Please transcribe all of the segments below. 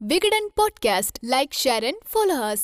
Vikatan podcast. Like share and follow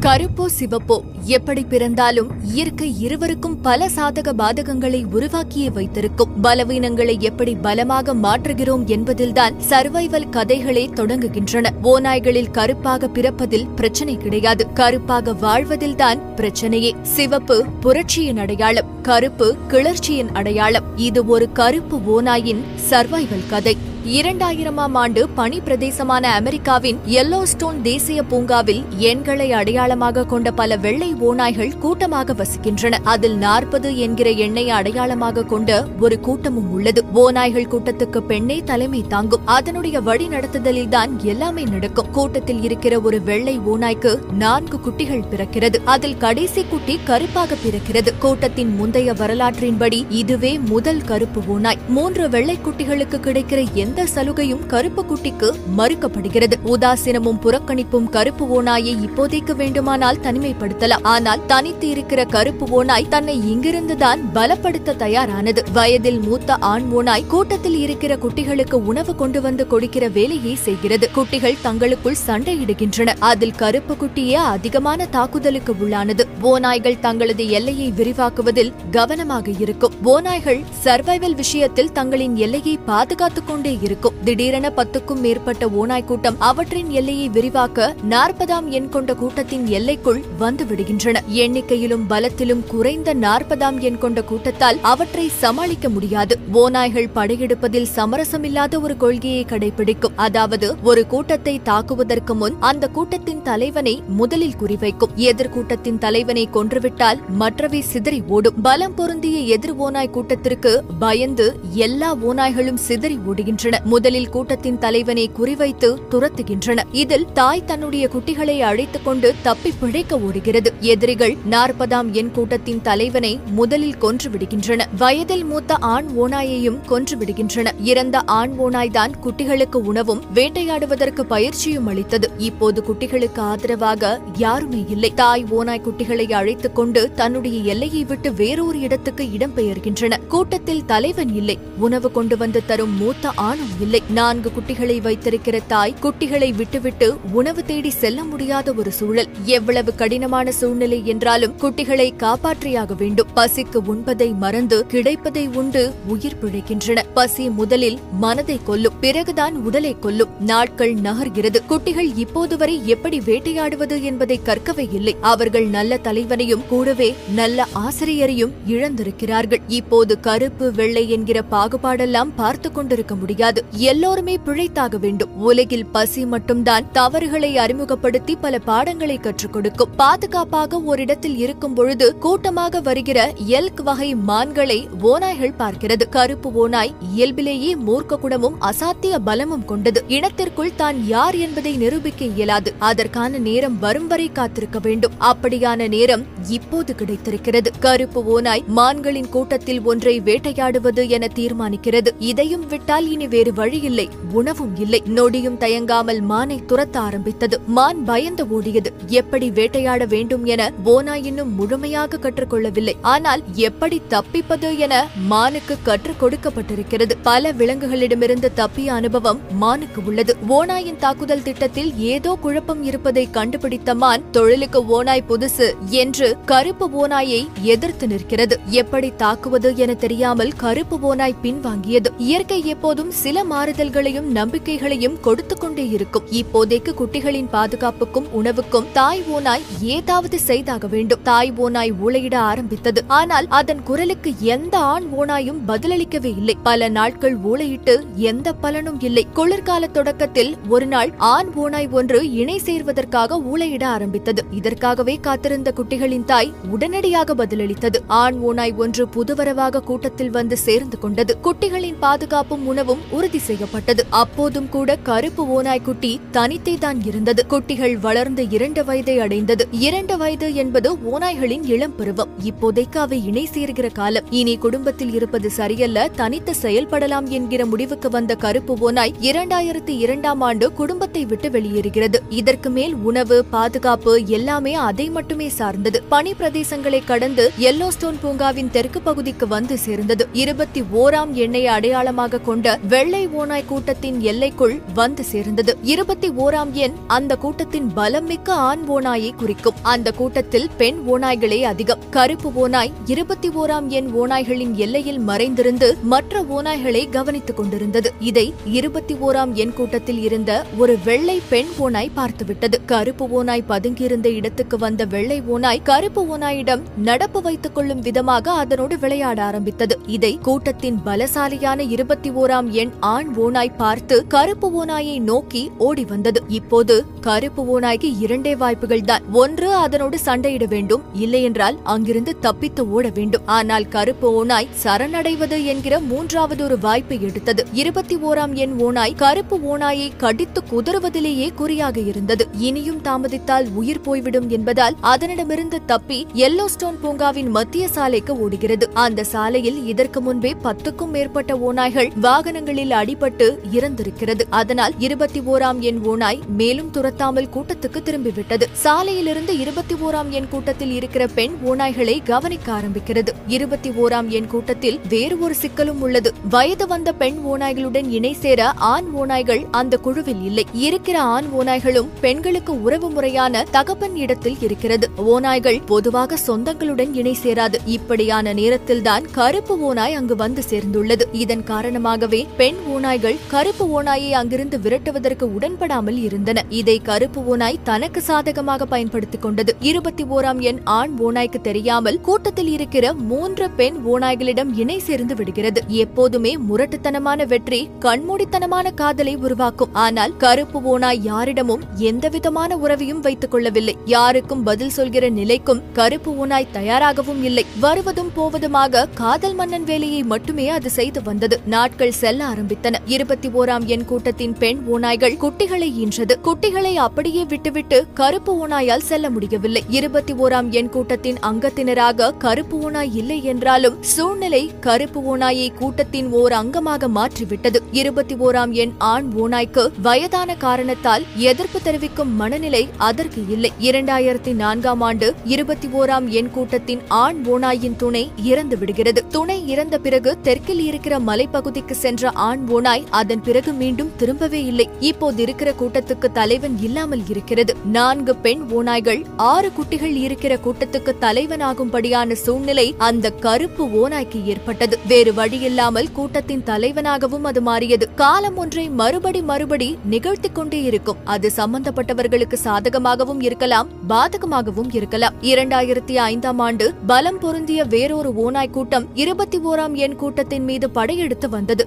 கருப்போ சிவப்போ எப்படி பிறந்தாலும் இயற்கை இருவருக்கும் பல சாதக பாதகங்களை உருவாக்கியே வைத்திருக்கும். பலவீனங்களை எப்படி பலமாக மாற்றுகிறோம் என்பதில்தான் சர்வைவல் கதைகளே தொடங்குகின்றன. ஓநாய்களில் கருப்பாக பிறப்பதில் பிரச்சனை கிடையாது. கருப்பாக வாழ்வதில்தான் பிரச்சனையே. சிவப்பு புரட்சியின் அடையாளம். கருப்பு கிளர்ச்சியின் அடையாளம். இது ஒரு கருப்பு ஓநாயின் சர்வைவல் கதை. இரண்டாயிரமாம் ஆண்டு பனி பிரதேசமான அமெரிக்காவின் எல்லோஸ்டோன் தேசிய பூங்காவில் எண்களை அடையாளமாக கொண்ட பல வெள்ளை ஓநாய்கள் கூட்டமாக வசிக்கின்றன. அதில் நாற்பது என்கிற எண்ணை அடையாளமாக கொண்ட ஒரு கூட்டமும் உள்ளது. ஓநாய்கள் கூட்டத்துக்கு பெண்ணே தலைமை தாங்கும். அதனுடைய வழி நடத்துதலில்தான் எல்லாமே நடக்கும். கூட்டத்தில் இருக்கிற ஒரு வெள்ளை ஓநாய்க்கு நான்கு குட்டிகள் பிறக்கிறது. அதில் கடைசி குட்டி கருப்பாக பிறக்கிறது. கூட்டத்தின் முந்தைய வரலாற்றின்படி இதுவே முதல் கருப்பு ஓநாய். மூன்று வெள்ளை குட்டிகளுக்கு கிடைக்கிற எந்த சலுகையும் கருப்பு குட்டிக்கு மறுக்கப்படுகிறது. உதாசீனமும் புறக்கணிப்பும் கருப்பு ஓநாயை இப்போதைக்கு வேண்டுமானால் தனிமைப்படுத்தலாம். ஆனால் தனித்து இருக்கிற கருப்பு ஓநாய் தன்னை இங்கிருந்துதான் பலப்படுத்த தயாரானது. வயதில் மூத்த ஆண் ஓனாய் கூட்டத்தில் இருக்கிற குட்டிகளுக்கு உணவு கொண்டு வந்து கொடுக்கிற வேலையை செய்கிறது. குட்டிகள் தங்களுக்குள் சண்டையிடுகின்றன. அதில் கருப்பு குட்டியே அதிகமான தாக்குதலுக்கு உள்ளானது. ஓநாய்கள் தங்களது எல்லையை விரிவாக்குவதில் கவனமாக இருக்கும். ஓநாய்கள் சர்வைவல் விஷயத்தில் தங்களின் எல்லையை பாதுகாத்துக் கொண்டே இருக்கும். திடீரென பத்துக்கும் மேற்பட்ட ஓநாய் கூட்டம் அவற்றின் எல்லையை விரிவாக்க நாற்பதாம் எண் கொண்ட கூட்டத்தின் எல்லைக்குள் வந்து விடுகின்றன. எண்ணிக்கையிலும் பலத்திலும் குறைந்த நாற்பதாம் எண் கொண்ட கூட்டத்தால் அவற்றை சமாளிக்க முடியாது. ஓநாய்கள் படையெடுப்பதில் சமரசமில்லாத ஒரு கொள்கையை கடைபிடிக்கும். அதாவது ஒரு கூட்டத்தை தாக்குவதற்கு முன் அந்த கூட்டத்தின் தலைவனை முதலில் குறிவைக்கும். எதிர்கூட்டத்தின் தலைவனை கொன்றுவிட்டால் மற்றவை சிதறி ஓடும். பலம் பொருந்திய எதிர் ஓநாய் கூட்டத்திற்கு பயந்து எல்லா ஓநாய்களும் சிதறி ஓடுகின்றன. முதலில் கூட்டத்தின் தலைவனை குறிவைத்து துரத்துகின்றன. இதில் தாய் தன்னுடைய குட்டிகளை அழைத்துக் கொண்டு தப்பி பிழைக்க ஓடுகிறது. எதிரிகள் நாற்பதாம் எண் கூட்டத்தின் தலைவனை முதலில் கொன்று விடுகின்றன வயதில் மூத்த ஆண் ஓநாயையும் கொன்று விடுகின்றன இறந்த ஆண் ஓநாய்தான் குட்டிகளுக்கு உணவும் வேட்டையாடுவதற்கு பயிற்சியும் அளித்தது. இப்போது குட்டிகளுக்கு ஆதரவாக யாருமே இல்லை. தாய் ஓநாய் குட்டிகளை அழைத்துக் கொண்டு தன்னுடைய எல்லையை விட்டு வேறொரு இடத்துக்கு இடம்பெயர்கின்றன. கூட்டத்தில் தலைவன் இல்லை. உணவு கொண்டு வந்து தரும் மூத்த ஆண் ஆணும் இல்லை. நான்கு குட்டிகளை வைத்திருக்கிற தாய் குட்டிகளை விட்டுவிட்டு உணவு தேடி செல்ல முடியாத ஒரு சூழல். எவ்வளவு கடினமான சூழ்நிலை என்றாலும் குட்டிகளை காப்பாற்றியாக வேண்டும். பசிக்கு உண்பதை மறந்து கிடைப்பதை உண்டு உயிர் பிழைக்கின்றன. பசி முதலில் மனதை கொல்லும் பிறகுதான் உடலை கொல்லும். நாட்கள் நகர்கிறது. குட்டிகள் இப்போது வரை எப்படி வேட்டையாடுவது என்பதை கற்கவே இல்லை. அவர்கள் நல்ல தலைவனையும் கூடவே நல்ல ஆசிரியரையும் இழந்திருக்கிறார்கள். இப்போது கருப்பு வெள்ளை என்கிற பாகுபாடெல்லாம் பார்த்து கொண்டிருக்க முடியாது. எல்லோருமே பிழைத்தாக வேண்டும். உலகில் பசி மட்டும்தான் தவறுகளை அறிமுகப்படுத்தி பல பாடங்களை கற்றுக் கொடுக்கும். பாதுகாப்பாக ஓரிடத்தில் இருக்கும் பொழுது கூட்டமாக வருகிற எல்க் வகை மான்களை ஓநாய்கள் பார்க்கிறது. கருப்பு ஓநாய் இயல்பிலேயே மூர்க்க குணமும் அசாத்திய பலமும் கொண்டது. இனத்திற்குள் தான் யார் என்பதை நிரூபிக்க இயலாது. அதற்கான நேரம் வரும் வரை காத்திருக்க வேண்டும். அப்படியான நேரம் இப்போது கிடைத்திருக்கிறது. கருப்பு ஓநாய் மான்களின் கூட்டத்தில் ஒன்றை வேட்டையாடுவது என தீர்மானிக்கிறது. இதையும் விட்டால் இனி வேறு வழியில்லை உணவும் இல்லை. நொடியும் தயங்காமல் மானை துரத்த ஆரம்பித்தது. மான் பயந்து ஓடியது. எப்படி வேட்டையாட வேண்டும் என போனா இன்னும் முழுமையாக கற்றுக்கொள்ளவில்லை. ஆனால் எப்படி தப்பிப்பது என மானுக்கு கற்றுக் கொடுக்கப்பட்டிருக்கிறது. பல விலங்குகளிடமிருந்து தப்பிய அனுபவம் மானுக்கு உள்ளது. ஓநாயின் தாக்குதல் திட்டத்தில் ஏதோ குழப்பம் இருப்பதை கண்டுபிடித்த மான் தொழிலுக்கு ஓநாய் புதுசு என்று கருப்பு ஓனாயை எதிர்த்து நிற்கிறது. எப்படி தாக்குவது என தெரியாமல் கருப்பு ஓனாய் பின்வாங்கியது. இயற்கை எப்போதும் சில மாறுதல்களையும் நம்பிக்கைகளையும் கொடுத்து கொண்டே இருக்கும். இப்போதைக்கு குட்டிகளின் பாதுகாப்புக்கும் உணவுக்கும் தாய் ஓநாய் ஏதாவது செய்தாக வேண்டும். தாய் ஓநாய் ஊழையிட ஆரம்பித்தது. ஆனால் அதன் குரலுக்கு எந்த ஆண் ஓநாயும் பதிலளிக்கவே இல்லை. பல நாட்கள் ஊழையிட்டு எந்த பலனும் இல்லை. குளிர்கால தொடக்கத்தில் ஒரு நாள் ஆண் ஓநாய் ஒன்று இணை சேர்வதற்காக ஊழையிட ஆரம்பித்தது. இதற்காகவே காத்திருந்த குட்டிகளின் தாய் உடனடியாக பதிலளித்தது. ஆண் ஓநாய் ஒன்று புதுவரவாக கூட்டத்தில் வந்து சேர்ந்து கொண்டது. குட்டிகளின் பாதுகாப்பும் உணவும் உறுதி செய்யப்பட்டது. அப்போதும் கூட கருப்பு ஓநாய்க்குட்டி தனித்தே தான் இருந்தது. குட்டிகள் வளர்ந்து இரண்டு வயதை அடைந்தது. இரண்டு வயது என்பது ஓநாய்களின் இளம் பருவம். இப்போதைக்கு அவை இணை சேர்கிற காலம். இனி குடும்பத்தில் இருப்பது சரியல்ல. தனித்து செயல்படலாம் என்கிற முடிவுக்கு வந்த கருப்பு ஓநாய் இரண்டாயிரத்தி இரண்டாம் ஆண்டு குடும்பத்தை விட்டு வெளியேறுகிறது. இதற்கு மேல் உணவு பாதுகாப்பு எல்லாமே அதை மட்டுமே சார்ந்தது. பனி பிரதேசங்களை கடந்து எல்லோஸ்டோன் பூங்காவின் தெற்கு பகுதிக்கு வந்து சேர்ந்தது. இருபத்தி ஓராம் எண்ணை அடையாளமாக கொண்ட வெள்ள ஓநாய் கூட்டத்தின் எல்லைக்குள் வந்து சேர்ந்தது. இருபத்தி ஓராம் எண் அந்த கூட்டத்தின் பலம் மிக்க ஆண் ஓநாயை குறிக்கும். அந்த கூட்டத்தில் பெண் ஓநாய்களே அதிகம். கருப்பு ஓநாய் இருபத்தி ஓராம் எண் ஓநாய்களின் எல்லையில் மறைந்திருந்து மற்ற ஓநாய்களை கவனித்துக் கொண்டிருந்தது. இதை இருபத்தி ஓராம் எண் கூட்டத்தில் இருந்த ஒரு வெள்ளை பெண் ஓநாய் பார்த்துவிட்டது. கருப்பு ஓநாய் பதுங்கியிருந்த இடத்துக்கு வந்த வெள்ளை ஓநாய் கருப்பு ஓநாயிடம் நடப்பு வைத்துக் கொள்ளும் விதமாக அதனோடு விளையாட ஆரம்பித்தது. இதை கூட்டத்தின் பலசாலியான இருபத்தி ஓராம் எண் ஆண் ஓநாய் பார்த்து கருப்பு ஓநாயை நோக்கி ஓடி வந்தது. இப்போது கருப்பு ஓநாய்க்கு இரண்டே வாய்ப்புகள் தான். ஒன்று அதனோடு சண்டையிட வேண்டும். இல்லையென்றால் அங்கிருந்து தப்பித்து ஓட வேண்டும். ஆனால் கருப்பு ஓநாய் சரணடைவது என்கிற மூன்றாவது ஒரு வாய்ப்பை எடுத்தது. இருபத்தி ஓராம் எண் ஓநாய் கருப்பு ஓநாயை கடித்து குதறுவதிலேயே குறியாக இருந்தது. இனியும் தாமதித்தால் உயிர் போய்விடும் என்பதால் அதனிடமிருந்து தப்பி எல்லோஸ்டோன் பூங்காவின் மத்திய சாலைக்கு ஓடுகிறது. அந்த சாலையில் இதற்கு முன்பே பத்துக்கும் மேற்பட்ட ஓநாய்கள் வாகனங்களில் அடிபட்டு இறந்திருக்கிறது. அதனால் இருபத்தி ஓராம் எண் ஓநாய் மேலும் துரத்தாமல் கூட்டத்துக்கு திரும்பிவிட்டது. சாலையிலிருந்து இருபத்தி ஓராம் எண் கூட்டத்தில் இருக்கிற பெண் ஓநாய்களை கவனிக்க ஆரம்பிக்கிறது. இருபத்தி ஓராம் எண் கூட்டத்தில் வேறு ஒரு சிக்கலும் உள்ளது. வயது வந்த பெண் ஓநாய்களுடன் இணை சேர ஆண் ஓநாய்கள் அந்த குழுவில் இல்லை. இருக்கிற ஆண் ஓநாய்களும் பெண்களுக்கு உறவு முறையான தகப்பன் இடத்தில் இருக்கிறது. ஓநாய்கள் பொதுவாக சொந்தங்களுடன் இணை சேராது. இப்படியான நேரத்தில்தான் கருப்பு ஓநாய் அங்கு வந்து சேர்ந்துள்ளது. இதன் காரணமாகவே பெண் ஓநாய்கள் கருப்பு ஓநாயை அங்கிருந்து விரட்டுவதற்கு உடன்படாமல் இருந்தன. இதை கருப்பு ஓநாய் தனக்கு சாதகமாக பயன்படுத்திக் கொண்டது. இருபத்தி ஓராம் எண் ஆண் ஓநாய்க்கு தெரியாமல் கூட்டத்தில் இருக்கிற மூன்று பெண் ஓநாய்களிடம் இணை சேர்ந்து விடுகிறது. எப்போதுமே முரட்டுத்தனமான வெற்றி கண்மூடித்தனமான காதலை உருவாக்கும். ஆனால் கருப்பு ஓனாய் யாரிடமும் எந்தவிதமான உறவையும் வைத்துக் கொள்ளவில்லை. யாருக்கும் பதில் சொல்கிற நிலைக்கும் கருப்பு ஓனாய் தயாராகவும் இல்லை. வருவதும் போவதுமாக காதல் மன்னன் வேலையை மட்டுமே அது செய்து வந்தது. நாட்கள் செல்ல ஆரம்பித்தன. இருபத்தி ஓராம் எண் கூட்டத்தின் பெண் ஓநாய்கள் குட்டிகளை ஈன்றது. குட்டிகளை அப்படியே விட்டுவிட்டு கருப்பு ஓநாயால் செல்ல முடியவில்லை. இருபத்தி ஓராம் எண் கூட்டத்தின் அங்கத்தினராக கருப்பு ஓநாய் இல்லை என்றாலும் சூழ்நிலை கருப்பு ஓநாயை கூட்டத்தின் ஓர் அங்கமாக மாற்றிவிட்டது. இருபத்தி ஓராம் எண் ஆண் ஓநாய்க்கு வயதான காரணத்தால் எதிர்ப்பு தெரிவிக்கும் மனநிலை அதற்கு இல்லை. இரண்டாயிரத்தி நான்காம் ஆண்டு இருபத்தி ஓராம் எண் கூட்டத்தின் ஆண் ஓநாயின் துணை இறந்து விடுகிறது துணை இறந்த பிறகு தெற்கில் இருக்கிற மலைப்பகுதிக்கு சென்ற ஆண் ஓனாய் அதன் பிறகு மீண்டும் திரும்பவே இல்லை. இப்போது இருக்கிற கூட்டத்துக்கு தலைவன் இல்லாமல் இருக்கிறது. நான்கு பெண் ஓநாய்கள் ஆறு குட்டிகள் இருக்கிற கூட்டத்துக்கு தலைவனாகும்படியான சூழ்நிலை அந்த கருப்பு ஓநாய்க்கு ஏற்பட்டது. வேறு வழியில்லாமல் கூட்டத்தின் தலைவனாகவும் அது மாறியது. காலம் ஒன்றை மறுபடி மறுபடி நிகழ்த்திக் கொண்டே இருக்கும். அது சம்பந்தப்பட்டவர்களுக்கு சாதகமாகவும் இருக்கலாம் பாதகமாகவும் இருக்கலாம். இரண்டாயிரத்தி ஐந்தாம் ஆண்டு பலம் பொருந்திய வேறொரு ஓநாய் கூட்டம் இருபத்தி ஓராம் எண் கூட்டத்தின் மீது படையெடுத்து வந்தது.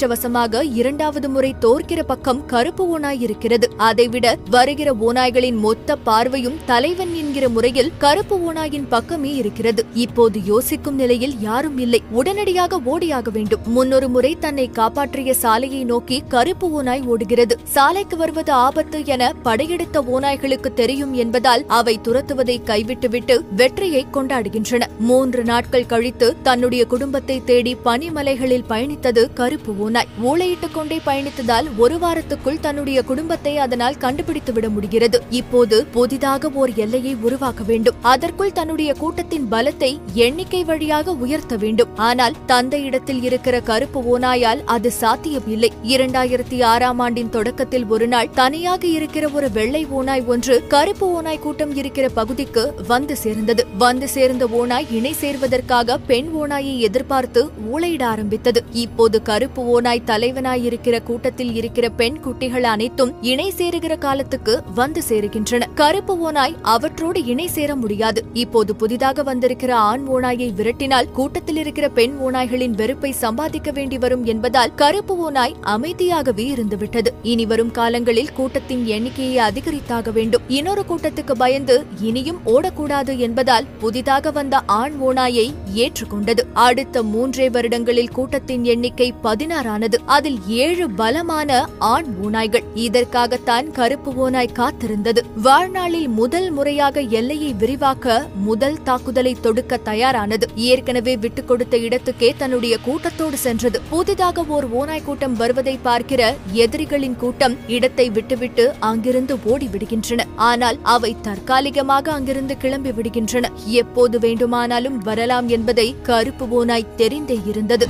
துரதிருஷ்டவசமாக இரண்டாவது முறை தோற்கிற பக்கம் கருப்பு ஓனாய் இருக்கிறது. அதைவிட வருகிற ஓநாய்களின் மொத்த பார்வையும் தலைவன் என்கிற முறையில் கருப்பு ஓநாயின் பக்கமே இருக்கிறது. இப்போது யோசிக்கும் நிலையில் யாரும் இல்லை. உடனடியாக ஓடியாக வேண்டும். முன்னொரு முறை தன்னை காப்பாற்றிய சாலையை நோக்கி கருப்பு ஓநாய் ஓடுகிறது. சாலைக்கு வருவது ஆபத்து என படையெடுத்த ஓநாய்களுக்கு தெரியும் என்பதால் அவை துரத்துவதை கைவிட்டுவிட்டு வெற்றியை கொண்டாடுகின்றன. மூன்று நாட்கள் கழித்து தன்னுடைய குடும்பத்தை தேடி பனிமலைகளில் பயணித்தது கருப்பு ஓநாய் ஊளையிட்டுக் கொண்டே பயணித்ததால் ஒரு வாரத்துக்குள் தன்னுடைய குடும்பத்தை அதனால் கண்டுபிடித்து விட முடிகிறது. இப்போது புதிதாக ஓர் எல்லையை உருவாக்க வேண்டும். அதற்குள் தன்னுடைய கூட்டத்தின் பலத்தை எண்ணிக்கை வழியாக உயர்த்த வேண்டும். ஆனால் தந்தையிடத்தில் இருக்கிற கருப்பு ஓநாயால் அது சாத்தியமில்லை. இரண்டாயிரத்தி ஆறாம் ஆண்டின் தொடக்கத்தில் ஒரு நாள் தனியாக இருக்கிற ஒரு வெள்ளை ஓநாய் ஒன்று கருப்பு ஓநாய் கூட்டம் இருக்கிற பகுதிக்கு வந்து சேர்ந்தது. வந்து சேர்ந்த ஓநாய் இணை சேர்வதற்காக பெண் ஓநாயை எதிர்பார்த்து ஊளையிட ஆரம்பித்தது. இப்போது கருப்பு ஓநாய் தலைவனாய் இருக்கிற கூட்டத்தில் இருக்கிற பெண் குட்டிகள் அனைத்தும் இணை சேருகிற காலத்துக்கு வந்து சேருகின்றன. கருப்பு ஓநாய் அவற்றோடு இணை சேர முடியாது. இப்போது புதிதாக வந்திருக்கிற ஆண் ஓநாயை விரட்டினால் கூட்டத்தில் இருக்கிற பெண் ஓநாய்களின் வெறுப்பை சம்பாதிக்க வேண்டி வரும் என்பதால் கருப்பு ஓநாய் அமைதியாகவே இருந்துவிட்டது. இனி வரும் காலங்களில் கூட்டத்தின் எண்ணிக்கையை அதிகரித்தாக வேண்டும். இன்னொரு கூட்டத்துக்கு பயந்து இனியும் ஓடக்கூடாது என்பதால் புதிதாக வந்த ஆண் ஓநாயை ஏற்றுக்கொண்டது. அடுத்த மூன்றே வருடங்களில் கூட்டத்தின் எண்ணிக்கை பதினாறு தயாரானது அதில் ஏழு பலமான ஆண் ஓநாய்கள் இதற்காகத்தான் கருப்பு ஓநாய் காத்திருந்தது. வாழ்நாளில் முதல் முறையாக எல்லையை விரிவாக்க முதல் தாக்குதலை தொடுக்க தயாரானது. ஏற்கனவே விட்டுக் கொடுத்த இடத்துக்கே தன்னுடைய கூட்டத்தோடு சென்றது. புதிதாக ஓர் ஓநாய் கூட்டம் வருவதை பார்க்கிற எதிரிகளின் கூட்டம் இடத்தை விட்டுவிட்டு அங்கிருந்து ஓடிவிடுகின்றன. ஆனால் அவை தற்காலிகமாக அங்கிருந்து கிளம்பி விடுகின்றன. எப்போது வேண்டுமானாலும் வரலாம் என்பதை கருப்பு ஓநாய் தெரிந்தே இருந்தது.